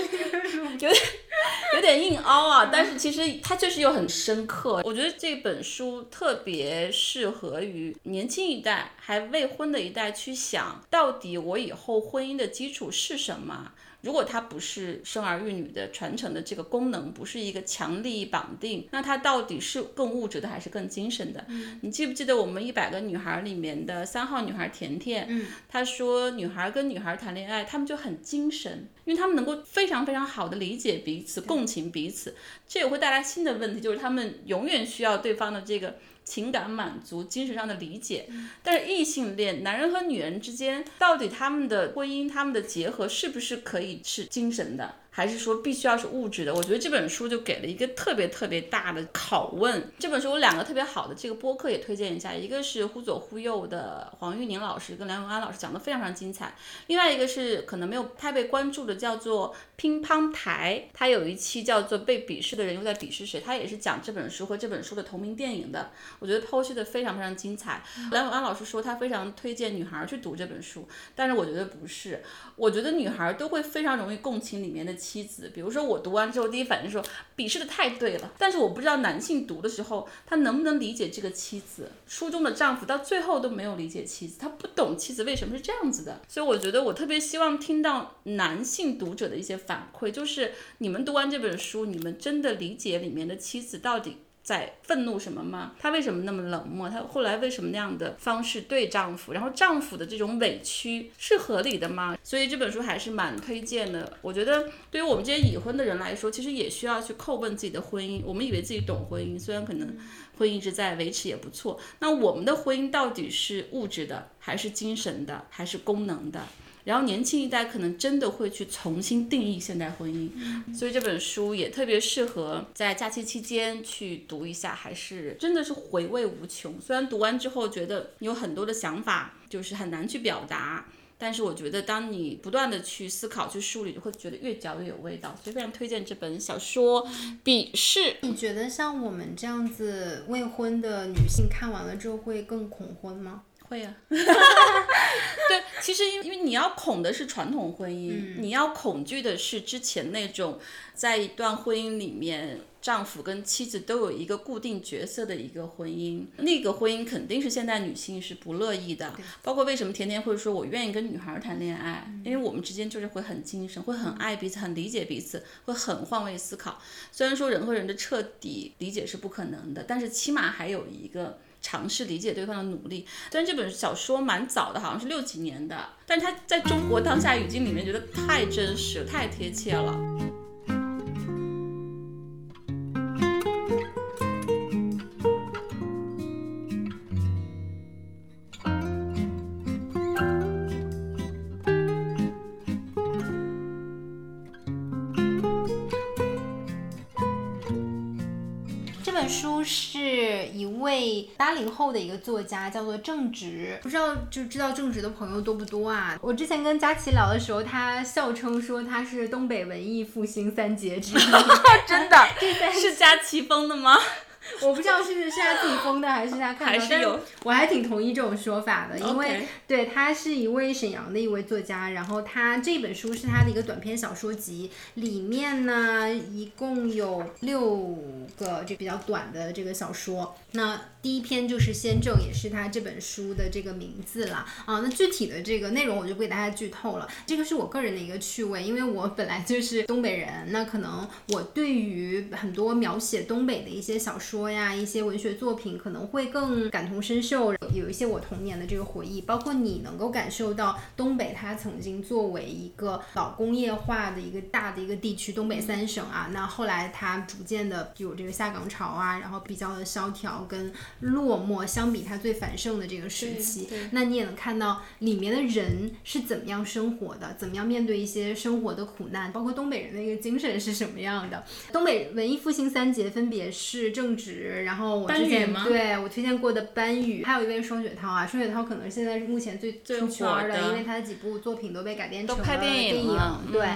有点有点硬凹啊，但是其实它确实又很深刻。我觉得这本书特别适合于年轻一代还未婚的一代去想，到底我以后婚姻的基础是什么？如果它不是生儿育女的传承的这个功能，不是一个强力绑定，那它到底是更物质的还是更精神的？你记不记得我们一百个女孩里面的三号女孩甜甜？嗯，她说女孩跟女孩谈恋爱，她们就很精神，因为她们能够非常非常好的理解彼此，共情彼此。这也会带来新的问题，就是她们永远需要对方的这个。情感满足、精神上的理解，但是异性恋男人和女人之间，到底他们的婚姻、他们的结合是不是可以是精神的？还是说必须要是物质的？我觉得这本书就给了一个特别特别大的拷问。这本书有两个特别好的这个播客也推荐一下，一个是忽左忽右的黄玉宁老师跟梁永安老师讲的非常非常精彩，另外一个是可能没有太被关注的叫做乒乓台，他有一期叫做被鄙视的人又在鄙视谁，他也是讲这本书和这本书的同名电影的，我觉得剖析的非常非常精彩。梁永安老师说他非常推荐女孩去读这本书，但是我觉得不是，我觉得女孩都会非常容易共情里面的。妻子，比如说我读完之后，第一反应说鄙视的太对了，但是我不知道男性读的时候，他能不能理解这个妻子。书中的丈夫到最后都没有理解妻子，他不懂妻子为什么是这样子的。所以我觉得我特别希望听到男性读者的一些反馈，就是你们读完这本书，你们真的理解里面的妻子到底。在愤怒什么吗？她为什么那么冷漠？她后来为什么那样的方式对丈夫？然后丈夫的这种委屈是合理的吗？所以这本书还是蛮推荐的。我觉得对于我们这些已婚的人来说，其实也需要去叩问自己的婚姻。我们以为自己懂婚姻，虽然可能婚姻一直在维持也不错。那我们的婚姻到底是物质的，还是精神的，还是功能的？然后年轻一代可能真的会去重新定义现代婚姻，所以这本书也特别适合在假期期间去读一下，还是真的是回味无穷。虽然读完之后觉得有很多的想法就是很难去表达，但是我觉得当你不断的去思考、去梳理，就会觉得越嚼越有味道。所以非常推荐这本小说《鄙视》。你觉得像我们这样子未婚的女性看完了之后会更恐婚吗？会呀，对，其实因因为你要恐的是传统婚姻，你要恐惧的是之前那种在一段婚姻里面，丈夫跟妻子都有一个固定角色的一个婚姻，那个婚姻肯定是现代女性是不乐意的。包括为什么甜甜会说我愿意跟女孩谈恋爱，因为我们之间就是会很精神，会很爱彼此，很理解彼此，会很换位思考。虽然说人和人的彻底理解是不可能的，但是起码还有一个。尝试理解对方的努力，虽然这本小说蛮早的，好像是六几年的，但是它在中国当下语境里面，觉得太真实、太贴切了。零后的一个作家叫做郑直，不知道就知道郑直的朋友多不多啊？我之前跟佳琪聊的时候，他笑称说他是东北文艺复兴三杰之一，真的，是佳琪封的吗？我不知道是是他自己封的还是他看到，但是我还挺同意这种说法的，因为对他是一位沈阳的一位作家，然后他这本书是他的一个短篇小说集，里面呢一共有六个这比较短的这个小说，那第一篇就是《先正》，也是他这本书的这个名字了啊。那具体的这个内容我就不给大家剧透了，这个是我个人的一个趣味，因为我本来就是东北人，那可能我对于很多描写东北的一些小说。说呀，一些文学作品可能会更感同身受，有一些我童年的这个回忆，包括你能够感受到东北它曾经作为一个老工业化的一个大的一个地区，东北三省啊，那后来它逐渐的有这个下岗潮啊，然后比较的萧条跟落寞，相比它最繁盛的这个时期，那你也能看到里面的人是怎么样生活的，怎么样面对一些生活的苦难，包括东北人的一个精神是什么样的。东北文艺复兴三杰分别是政治。然后我之前对我推荐过的班宇，还有一位双雪涛啊，双雪涛可能现在是目前最出圈的，因为他的几部作品都被改编成了电影。对，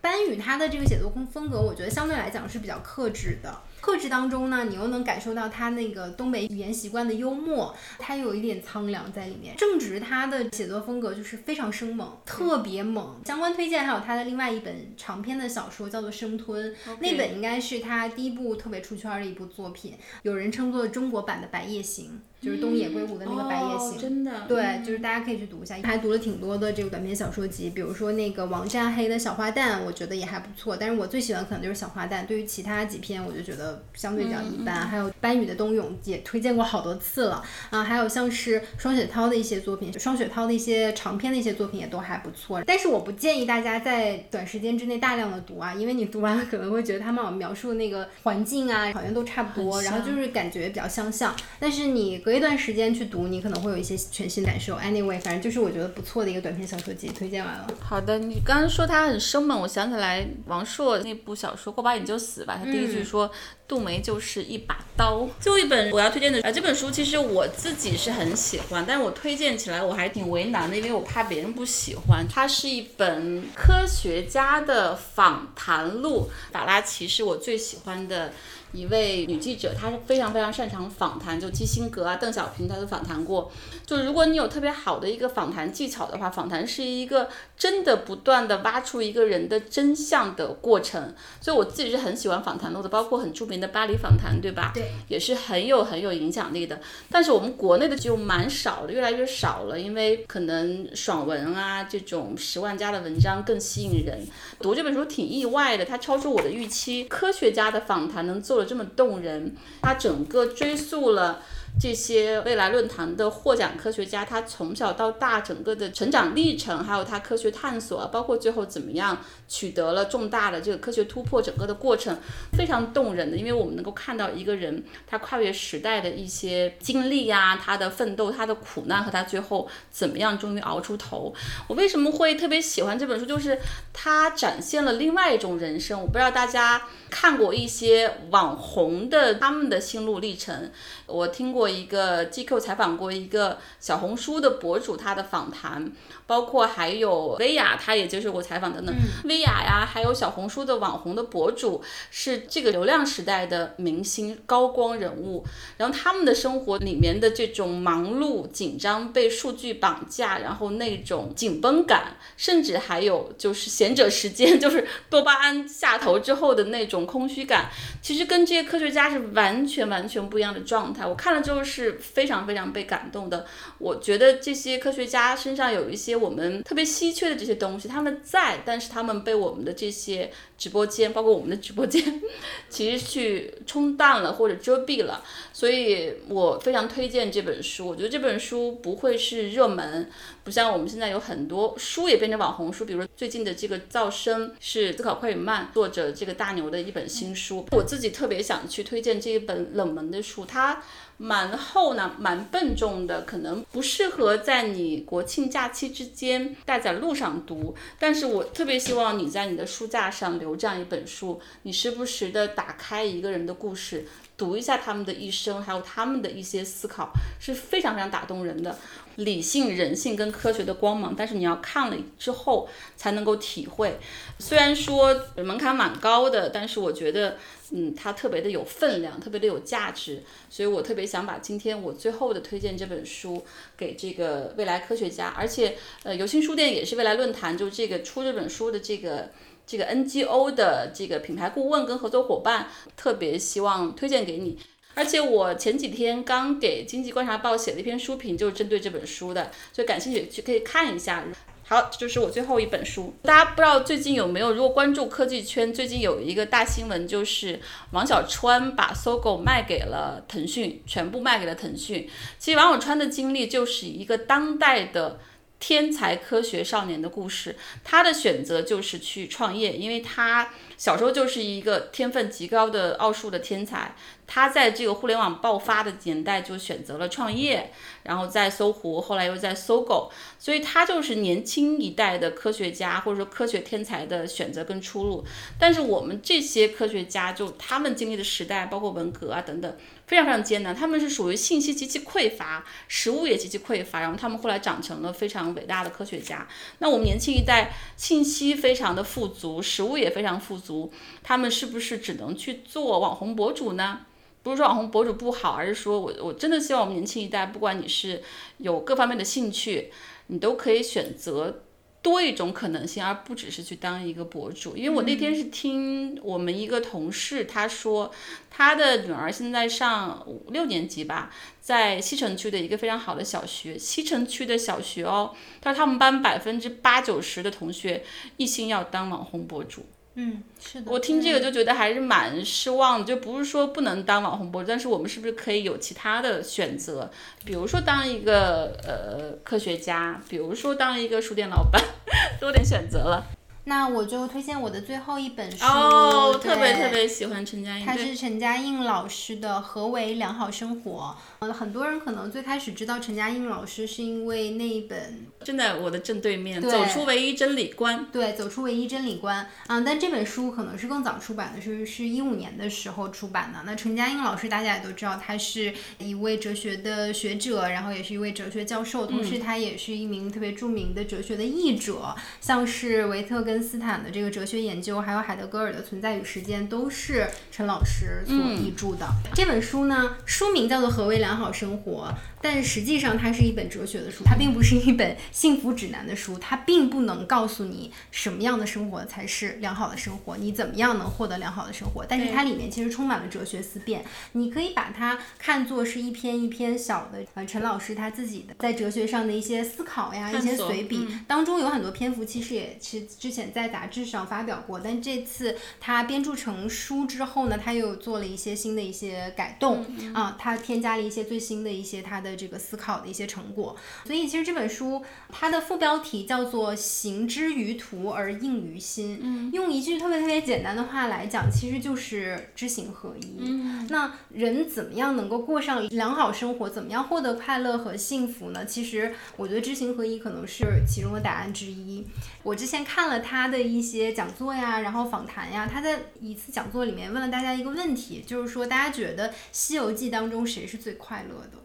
班宇他的这个写作风风格，我觉得相对来讲是比较克制的。克制当中呢，你又能感受到他那个东北语言习惯的幽默，他有一点苍凉在里面。正直他的写作风格就是非常生猛，特别猛。相关推荐还有他的另外一本长篇的小说，叫做《生吞》，那本应该是他第一部特别出圈的一部作品，有人称作中国版的《白夜行》。就是东野圭吾的那个《白夜行》，哦真的，对，就是大家可以去读一下，还读了挺多的这个短篇小说集，比如说那个王占黑的小花旦，我觉得也还不错。但是我最喜欢可能就是小花旦，对于其他几篇我就觉得相对比较一般。还有班宇的《冬泳》也推荐过好多次了啊，还有像是双雪涛的一些作品，双雪涛的一些长篇的一些作品也都还不错。但是我不建议大家在短时间之内大量的读啊，因为你读完了可能会觉得他们好像描述的那个环境啊，好像都差不多，然后就是感觉比较相像。但是你隔一段时间去读，你可能会有一些全新感受。Anyway，反正就是我觉得不错的一个短篇小说集，推荐完了。好的，你刚刚说它很生猛，我想起来王朔那部小说《过把瘾就死》吧，他第一句说。杜梅就是一把刀。最后一本我要推荐的啊，这本书其实我自己是很喜欢，但是我推荐起来我还挺为难的，因为我怕别人不喜欢。它是一本科学家的访谈录，法拉奇是我最喜欢的。一位女记者，她是非常非常擅长访谈，就基辛格啊、邓小平，她都访谈过。就如果你有特别好的一个访谈技巧的话，访谈是一个真的不断的挖出一个人的真相的过程。所以我自己是很喜欢访谈录的，包括很著名的巴黎访谈，对吧？对，也是很有很有影响力的。但是我们国内的就蛮少的，越来越少了，因为可能爽文啊这种十万加的文章更吸引人。读这本书挺意外的，它超出我的预期。科学家的访谈能做。这么动人，他整个追溯了这些未来论坛的获奖科学家，他从小到大整个的成长历程，还有他科学探索，包括最后怎么样取得了重大的这个科学突破，整个的过程非常动人的，因为我们能够看到一个人他跨越时代的一些经历呀，他的奋斗，他的苦难和他最后怎么样终于熬出头。我为什么会特别喜欢这本书？就是它展现了另外一种人生。我不知道大家看过一些网红的他们的心路历程。我听过一个 GQ 采访过一个小红书的博主，他的访谈，包括还有薇娅，她也接受过采访等等。薇娅呀，还有小红书的网红的博主，是这个流量时代的明星高光人物。然后他们的生活里面的这种忙碌、紧张、被数据绑架，然后那种紧绷感，甚至还有就是闲者时间，就是多巴胺下头之后的那种空虚感，其实跟这些科学家是完全完全不一样的状态。我看了之后是非常非常被感动的。我觉得这些科学家身上有一些我们特别稀缺的这些东西，他们在，但是他们被我们的这些直播间，包括我们的直播间，其实去冲淡了或者遮蔽了。所以我非常推荐这本书。我觉得这本书不会是热门，不像我们现在有很多书也变成网红书，比如最近的这个《噪声》是思考快与慢作者这个大牛的一本新书。我自己特别想去推荐这一本冷门的书，它。蛮厚呢，蛮笨重的，可能不适合在你国庆假期之间带在路上读。但是我特别希望你在你的书架上留这样一本书，你时不时的打开一个人的故事，读一下他们的一生，还有他们的一些思考，是非常非常打动人的。理性、人性跟科学的光芒，但是你要看了之后才能够体会。虽然说门槛蛮高的，但是我觉得。嗯，它特别的有分量，特别的有价值，所以我特别想把今天我最后的推荐这本书给这个未来科学家，而且呃，有心书店也是未来论坛，就这个出这本书的这个这个 NGO 的这个品牌顾问跟合作伙伴，特别希望推荐给你。而且我前几天刚给经济观察报写了一篇书评，就是针对这本书的，所以感兴趣去可以看一下。好，这就是我最后一本书。大家不知道最近有没有，如果关注科技圈，最近有一个大新闻，就是王小川把搜狗卖给了腾讯，全部卖给了腾讯。其实王小川的经历就是一个当代的天才科学少年的故事。他的选择就是去创业，因为他小时候就是一个天分极高的奥数的天才。他在这个互联网爆发的年代就选择了创业，然后在搜狐，后来又在搜狗，所以他就是年轻一代的科学家或者说科学天才的选择跟出路。但是我们这些科学家，就他们经历的时代，包括文革啊等等，非常非常艰难。他们是属于信息极其匮乏，食物也极其匮乏，然后他们后来长成了非常伟大的科学家。那我们年轻一代信息非常的富足，食物也非常富足，他们是不是只能去做网红博主呢？不是说网红博主不好，而是说我我真的希望我们年轻一代，不管你是有各方面的兴趣，你都可以选择多一种可能性，而不只是去当一个博主。因为我那天是听我们一个同事他说，他的女儿现在上五六年级吧，在西城区的一个非常好的小学。西城区的小学哦，他说他们班百分之八九十的同学一心要当网红博主。嗯，是的。我听这个就觉得还是蛮失望的，就不是说不能当网红博主，但是我们是不是可以有其他的选择？比如说当一个呃科学家，比如说当一个书店老板，多点选择了。那我就推荐我的最后一本书哦，特别特别喜欢陈嘉映，对它是陈嘉映老师的《何为良好生活》。呃，很多人可能最开始知道陈嘉映老师是因为那一本正在我的正对面，对走出唯一真理观。对，走出唯一真理观嗯、但这本书可能是更早出版的，是是一五年的时候出版的。那陈嘉映老师大家也都知道，他是一位哲学的学者，然后也是一位哲学教授，同时他也是一名特别著名的哲学的译者，像是维特根斯坦的这个哲学研究，还有海德格尔的《存在与时间》，都是陈老师所译著的。这本书呢，书名叫做《何为良好生活》。但实际上，它是一本哲学的书，它并不是一本幸福指南的书，它并不能告诉你什么样的生活才是良好的生活，你怎么样能获得良好的生活。但是它里面其实充满了哲学思辨，你可以把它看作是一篇一篇小的，呃，陈老师他自己的在哲学上的一些思考呀，一些随笔，当中有很多篇幅其实也是之前在杂志上发表过，但这次他编著成书之后呢，他又做了一些新的一些改动、啊，他添加了一些最新的一些他的这个思考的一些成果。所以其实这本书它的副标题叫做“行之于途而应于心”，嗯，用一句特别特别简单的话来讲，其实就是知行合一。嗯，那人怎么样能够过上良好生活？怎么样获得快乐和幸福呢？其实我觉得知行合一可能是其中的答案之一。我之前看了他的一些讲座呀，然后访谈呀，他在一次讲座里面问了大家一个问题，就是说大家觉得《西游记》当中谁是最快乐的？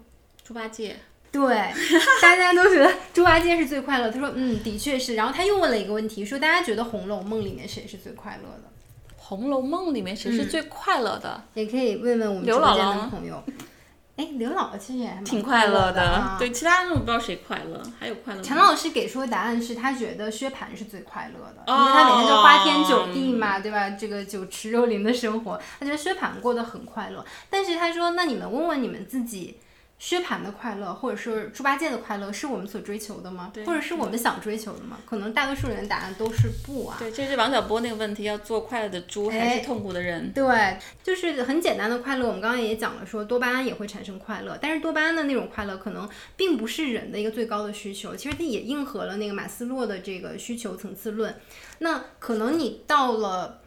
猪八戒，对，大家都觉得猪八戒是最快乐。他说，嗯，的确是。然后他又问了一个问题，说大家觉得《红楼梦》里面谁是最快乐的？《红楼梦》里面谁是最快乐的？也可以问问我们直刘播间姥姥的朋友。哎，刘姥姥其实也还蛮挺快乐的啊。对，其他人我不知道谁快乐，还有快乐？陈老师给出的答案是他觉得薛蟠是最快乐的，哦因为他每天就花天酒地嘛，对吧？这个酒池肉林的生活，他觉得薛蟠过得很快乐。但是他说，那你们问问你们自己。薛蟠的快乐，或者是猪八戒的快乐，是我们所追求的吗？或者是我们想追求的吗？可能大多数人的答案都是不啊。对，这是王小波那个问题，要做快乐的猪还哎是痛苦的人？对，就是很简单的快乐。我们刚刚也讲了，说多巴胺也会产生快乐，但是多巴胺的那种快乐可能并不是人的一个最高的需求，其实它也应和了那个马斯洛的这个需求层次论。那可能你到了。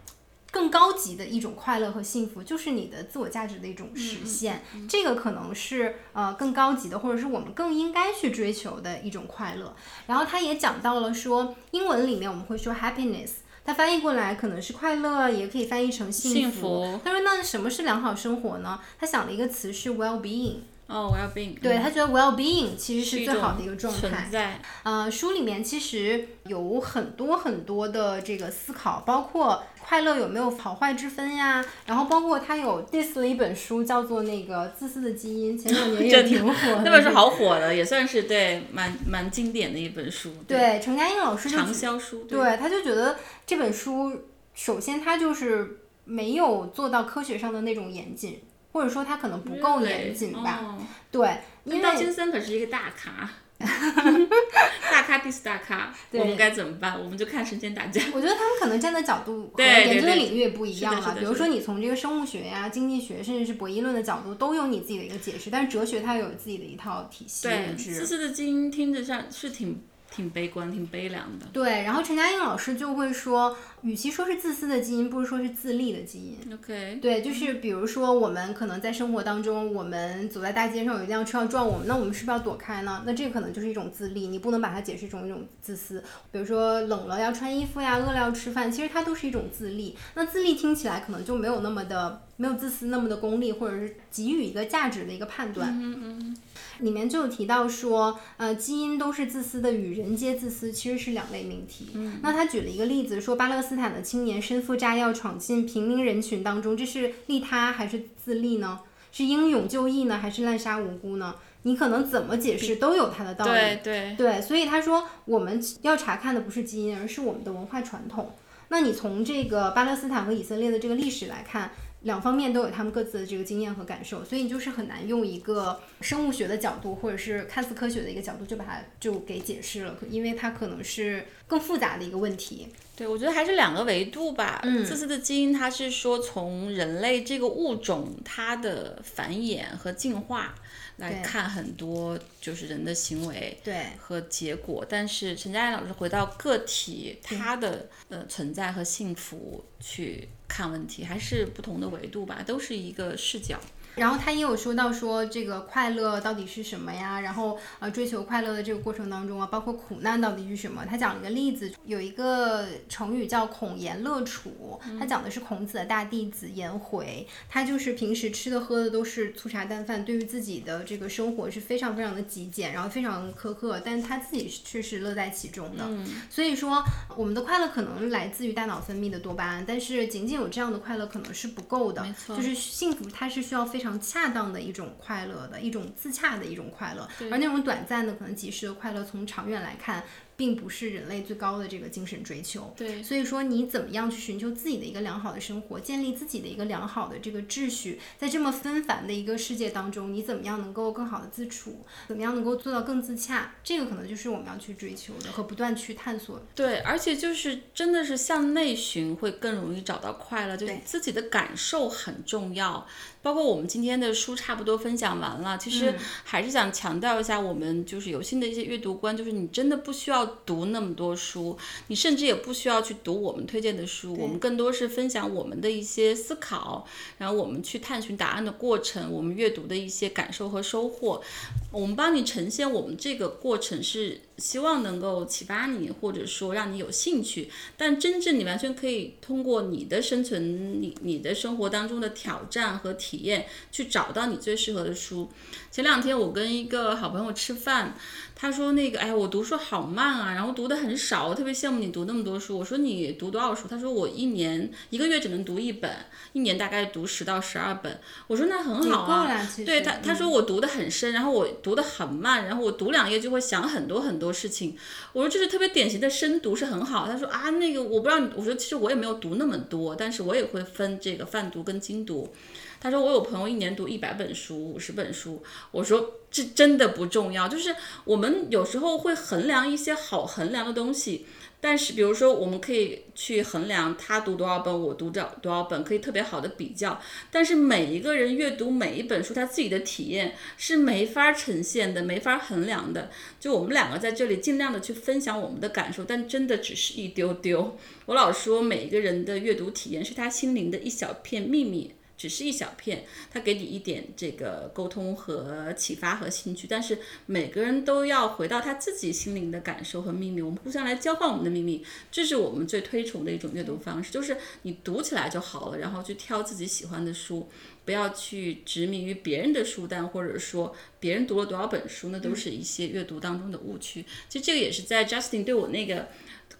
更高级的一种快乐和幸福，就是你的自我价值的一种实现。这个可能是呃更高级的，或者是我们更应该去追求的一种快乐。然后他也讲到了说，英文里面我们会说 happiness。它翻译过来可能是快乐，也可以翻译成幸福。幸福他说：“那什么是良好生活呢？”他想了一个词是 well-being。哦，，well being，。对他觉得 well-being 其实是最好的一个状存态。在。呃，书里面其实有很多很多的这个思考，包括快乐有没有好坏之分呀，然后包括他有 diss 了一本书叫做那个《自私的基因》，前两年也挺火的。那本书好火的，也算是对蛮蛮经典的一本书。对，陈嘉映老师就畅销书。对，他就觉得这本书，首先他就是没有做到科学上的那种严谨，或者说他可能不够严谨吧。哦对，因为道金森可是一个大咖，大咖 diss 大咖，我们该怎么办？我们就看神仙打架。我觉得他们可能站的角度和研究的领域也不一样了。比如说，你从这个生物学呀、经济学，甚至是博弈论的角度，都有你自己的一个解释。但是哲学它有自己的一套体系对，认知。自私的基因听着像是挺挺悲观、挺悲凉的。对，然后陈嘉映老师就会说，与其说是自私的基因，不如说是自利的基因。OK，对，就是比如说，我们可能在生活当中，我们走在大街上有一辆车要撞我们，那我们是不是要躲开呢？那这个可能就是一种自利，你不能把它解释成一种自私。比如说冷了要穿衣服呀，饿了要吃饭，其实它都是一种自利。那自利听起来可能就没有那么的没有自私那么的功利，或者是给予一个价值的一个判断。嗯嗯，里面就有提到说，呃，基因都是自私的，与人皆自私其实是两类命题。嗯，那他举了一个例子，说巴勒斯坦的青年身负炸药闯进平民人群当中，这是利他还是自利呢？是英勇就义呢，还是滥杀无辜呢？你可能怎么解释都有它的道理。对对对，所以他说我们要查看的不是基因，而是我们的文化传统。那你从这个巴勒斯坦和以色列的这个历史来看，两方面都有他们各自的这个经验和感受，所以你就是很难用一个生物学的角度，或者是看似科学的一个角度就把它就给解释了，因为它可能是更复杂的一个问题。对，我觉得还是两个维度吧。嗯自私的基因，它是说从人类这个物种它的繁衍和进化来看很多就是人的行为对，和结果，但是陈佳燕老师回到个体他的呃存在和幸福去看问题，还是不同的维度吧，都是一个视角。然后他也有说到说这个快乐到底是什么呀？然后呃追求快乐的这个过程当中啊，包括苦难到底是什么？他讲了一个例子，有一个成语叫孔颜乐处，他讲的是孔子的大弟子颜回，他就是平时吃的喝的都是粗茶淡饭，对于自己的这个生活是非常非常的极简，然后非常苛刻，但是他自己却是乐在其中的。所以说，我们的快乐可能来自于大脑分泌的多巴胺，但是仅仅有这样的快乐可能是不够的。没错就是幸福，它是需要非常恰当的一种快乐的一种自洽的一种快乐，而那种短暂的可能及时的快乐，从长远来看，并不是人类最高的这个精神追求。对所以说你怎么样去寻求自己的一个良好的生活，建立自己的一个良好的这个秩序，在这么纷繁的一个世界当中，你怎么样能够更好的自处，怎么样能够做到更自洽，这个可能就是我们要去追求的和不断去探索的。对，而且就是真的是向内寻会更容易找到快乐，就是自己的感受很重要。包括我们今天的书差不多分享完了，其实还是想强调一下，我们就是有新的一些阅读观，就是你真的不需要读那么多书，你甚至也不需要去读我们推荐的书，我们更多是分享我们的一些思考，然后我们去探寻答案的过程，我们阅读的一些感受和收获。我们帮你呈现我们这个过程是希望能够启发你，或者说让你有兴趣，但真正你完全可以通过你的生存、你你的生活当中的挑战和体验，去找到你最适合的书。前两天我跟一个好朋友吃饭，他说那个，哎呀，我读书好慢啊，然后读的很少，我特别羡慕你读那么多书。我说你读多少书？他说我一年一个月只能读一本，一年大概读十到十二本。我说那很好啊，对他他嗯说我读的很深，然后我读的很慢，然后我读两页就会想很多很多事情。我说这是特别典型的深读是很好。他说啊那个我不知道你，我说其实我也没有读那么多，但是我也会分这个泛读跟精读。他说我有朋友一年读一百本书、五十本书，我说这真的不重要，就是我们有时候会衡量一些好衡量的东西。但是，比如说，我们可以去衡量他读多少本，我读多多少本，可以特别好的比较。但是每一个人阅读每一本书，他自己的体验是没法呈现的，没法衡量的。就我们两个在这里尽量的去分享我们的感受，但真的只是一丢丢。我老说，每一个人的阅读体验是他心灵的一小片秘密。只是一小片，他给你一点这个沟通和启发和兴趣，但是每个人都要回到他自己心灵的感受和秘密，我们互相来交换我们的秘密，这是我们最推崇的一种阅读方式，就是你读起来就好了，然后去挑自己喜欢的书，不要去执迷于别人的书单，或者说别人读了多少本书，那都是一些阅读当中的误区。其实这个也是在 Justin 对我那个。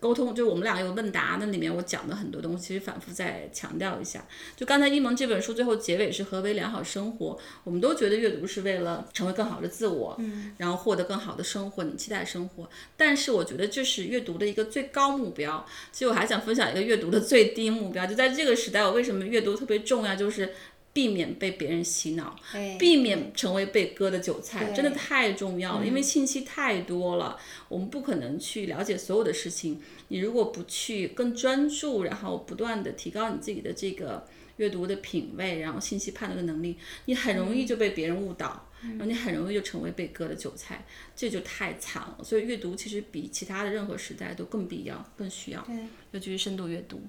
沟通就是我们俩有问答，那里面我讲的很多东西，其实反复再强调一下。就刚才一萌这本书最后结尾是何为良好生活，我们都觉得阅读是为了成为更好的自我，嗯，然后获得更好的生活，你期待生活。但是我觉得这是阅读的一个最高目标。其实我还想分享一个阅读的最低目标，就在这个时代，我为什么阅读特别重要，就是。避免被别人洗脑，避免成为被割的韭菜，真的太重要了。因为信息太多了，我们不可能去了解所有的事情。你如果不去更专注，然后不断的提高你自己的这个阅读的品味，然后信息判断的能力，你很容易就被别人误导，然后你很容易就成为被割的韭菜，这就太惨了。所以阅读其实比其他的任何时代都更必要、更需要，尤其是深度阅读。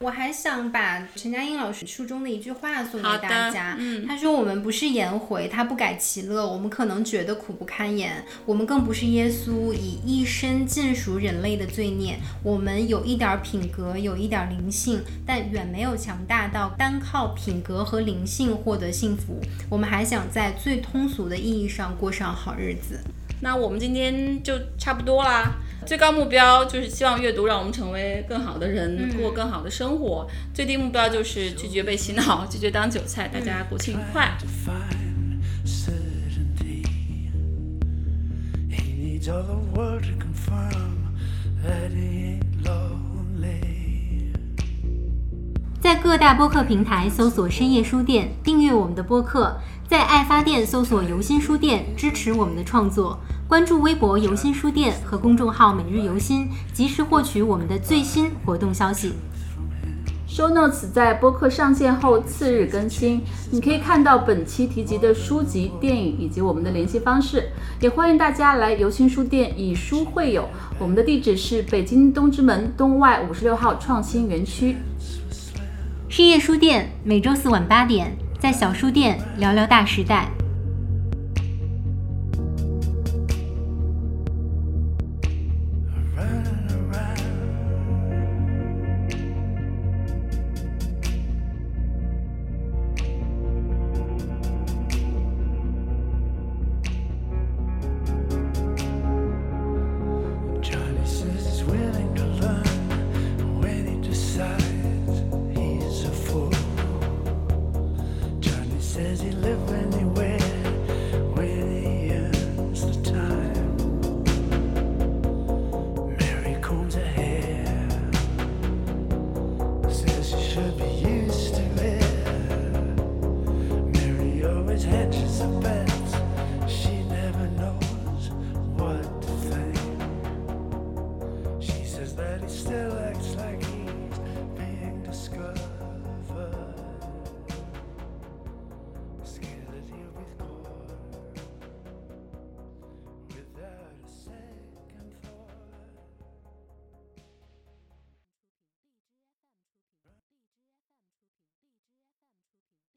我还想把陈嘉映老师书中的一句话送给大家。嗯他说：“我们不是颜回，他不改其乐，我们可能觉得苦不堪言；我们更不是耶稣，以一生尽赎人类的罪孽。我们有一点品格，有一点灵性，但远没有强大到单靠品格和灵性获得幸福。我们还想在最通俗的意义上过上好日子。”那我们今天就差不多啦。最高目标就是希望阅读让我们成为更好的人，过更好的生活。最低目标就是拒绝被洗脑，拒绝当韭菜。大家国庆愉快！He needs all the world to confirm that he ain't lonely. 在各大播客平台搜索“深夜书店”，订阅我们的播客；在爱发电搜索“游心书店”，支持我们的创作。关注微博“游心书店”和公众号“每日游心”，及时获取我们的最新活动消息。Show Notes 在播客上线后次日更新，你可以看到本期提及的书籍、电影以及我们的联系方式。也欢迎大家来游心书店以书会友，我们的地址是北京东直门东外五十六号创新园区。深夜书店每周四晚八点，在小书店聊聊大时代。